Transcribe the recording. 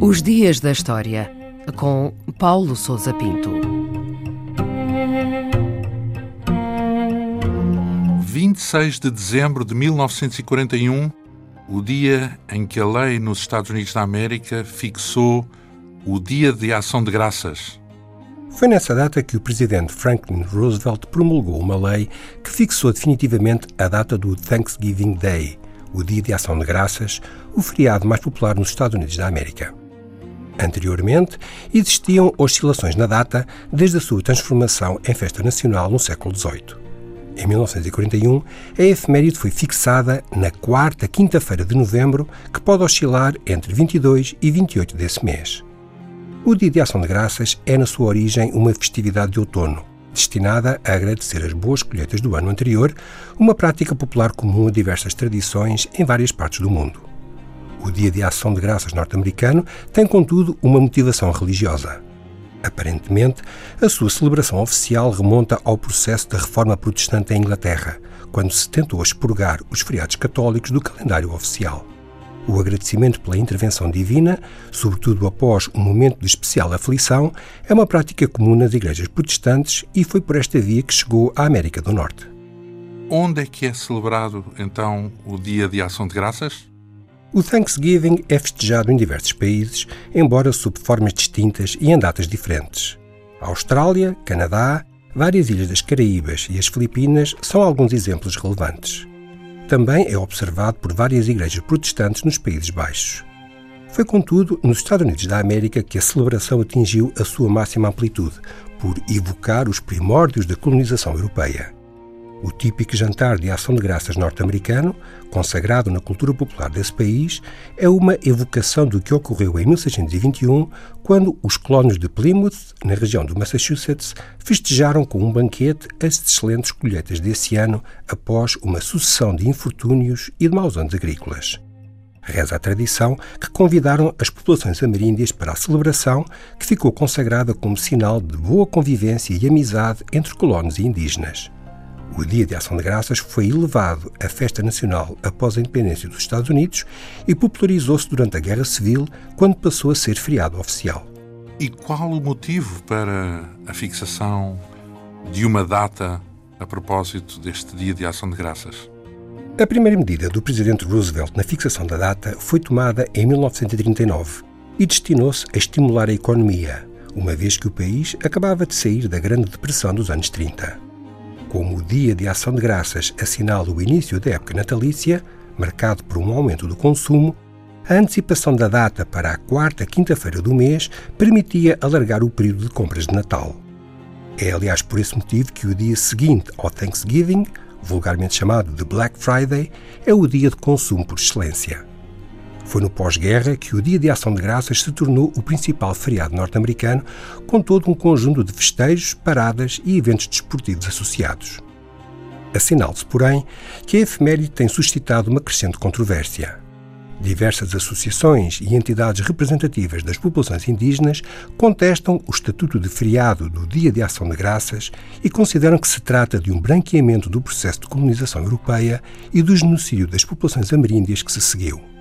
Os Dias da História, com Paulo Souza Pinto. 26 de dezembro de 1941, o dia em que a lei nos Estados Unidos da América fixou o Dia de Ação de Graças. Foi nessa data que o presidente Franklin Roosevelt promulgou uma lei que fixou definitivamente a data do Thanksgiving Day, o Dia de Ação de Graças, o feriado mais popular nos Estados Unidos da América. Anteriormente, existiam oscilações na data desde a sua transformação em festa nacional no século XVIII. Em 1941, a efeméride foi fixada na quarta quinta-feira de novembro, que pode oscilar entre 22 e 28 desse mês. O Dia de Ação de Graças é, na sua origem, uma festividade de outono, destinada a agradecer as boas colheitas do ano anterior, uma prática popular comum a diversas tradições em várias partes do mundo. O Dia de Ação de Graças norte-americano tem, contudo, uma motivação religiosa. Aparentemente, a sua celebração oficial remonta ao processo da reforma protestante em Inglaterra, quando se tentou expurgar os feriados católicos do calendário oficial. O agradecimento pela intervenção divina, sobretudo após um momento de especial aflição, é uma prática comum nas igrejas protestantes e foi por esta via que chegou à América do Norte. Onde é que é celebrado, então, o Dia de Ação de Graças? O Thanksgiving é festejado em diversos países, embora sob formas distintas e em datas diferentes. A Austrália, Canadá, várias ilhas das Caraíbas e as Filipinas são alguns exemplos relevantes também é observado por várias igrejas protestantes nos Países Baixos. Foi, contudo, nos Estados Unidos da América que a celebração atingiu a sua máxima amplitude, por evocar os primórdios da colonização europeia. O típico jantar de ação de graças norte-americano, consagrado na cultura popular desse país, é uma evocação do que ocorreu em 1621, quando os colonos de Plymouth, na região do Massachusetts, festejaram com um banquete as excelentes colheitas desse ano após uma sucessão de infortúnios e de maus anos agrícolas. Reza a tradição que convidaram as populações ameríndias para a celebração, que ficou consagrada como sinal de boa convivência e amizade entre colonos e indígenas. O Dia de Ação de Graças foi elevado à festa nacional após a independência dos Estados Unidos e popularizou-se durante a Guerra Civil, quando passou a ser feriado oficial. E qual o motivo para a fixação de uma data a propósito deste Dia de Ação de Graças? A primeira medida do presidente Roosevelt na fixação da data foi tomada em 1939 e destinou-se a estimular a economia, uma vez que o país acabava de sair da Grande Depressão dos anos 30 como o Dia de Ação de Graças assinala o início da época natalícia, marcado por um aumento do consumo, a antecipação da data para a quarta quinta-feira do mês permitia alargar o período de compras de Natal. É, aliás, por esse motivo que o dia seguinte ao Thanksgiving, vulgarmente chamado de Black Friday, é o dia de consumo por excelência. Foi no pós-guerra que o Dia de Ação de Graças se tornou o principal feriado norte-americano, com todo um conjunto de festejos, paradas e eventos desportivos associados. Assinale-se, porém, que a efeméride tem suscitado uma crescente controvérsia. Diversas associações e entidades representativas das populações indígenas contestam o estatuto de feriado do Dia de Ação de Graças e consideram que se trata de um branqueamento do processo de colonização europeia e do genocídio das populações ameríndias que se seguiu.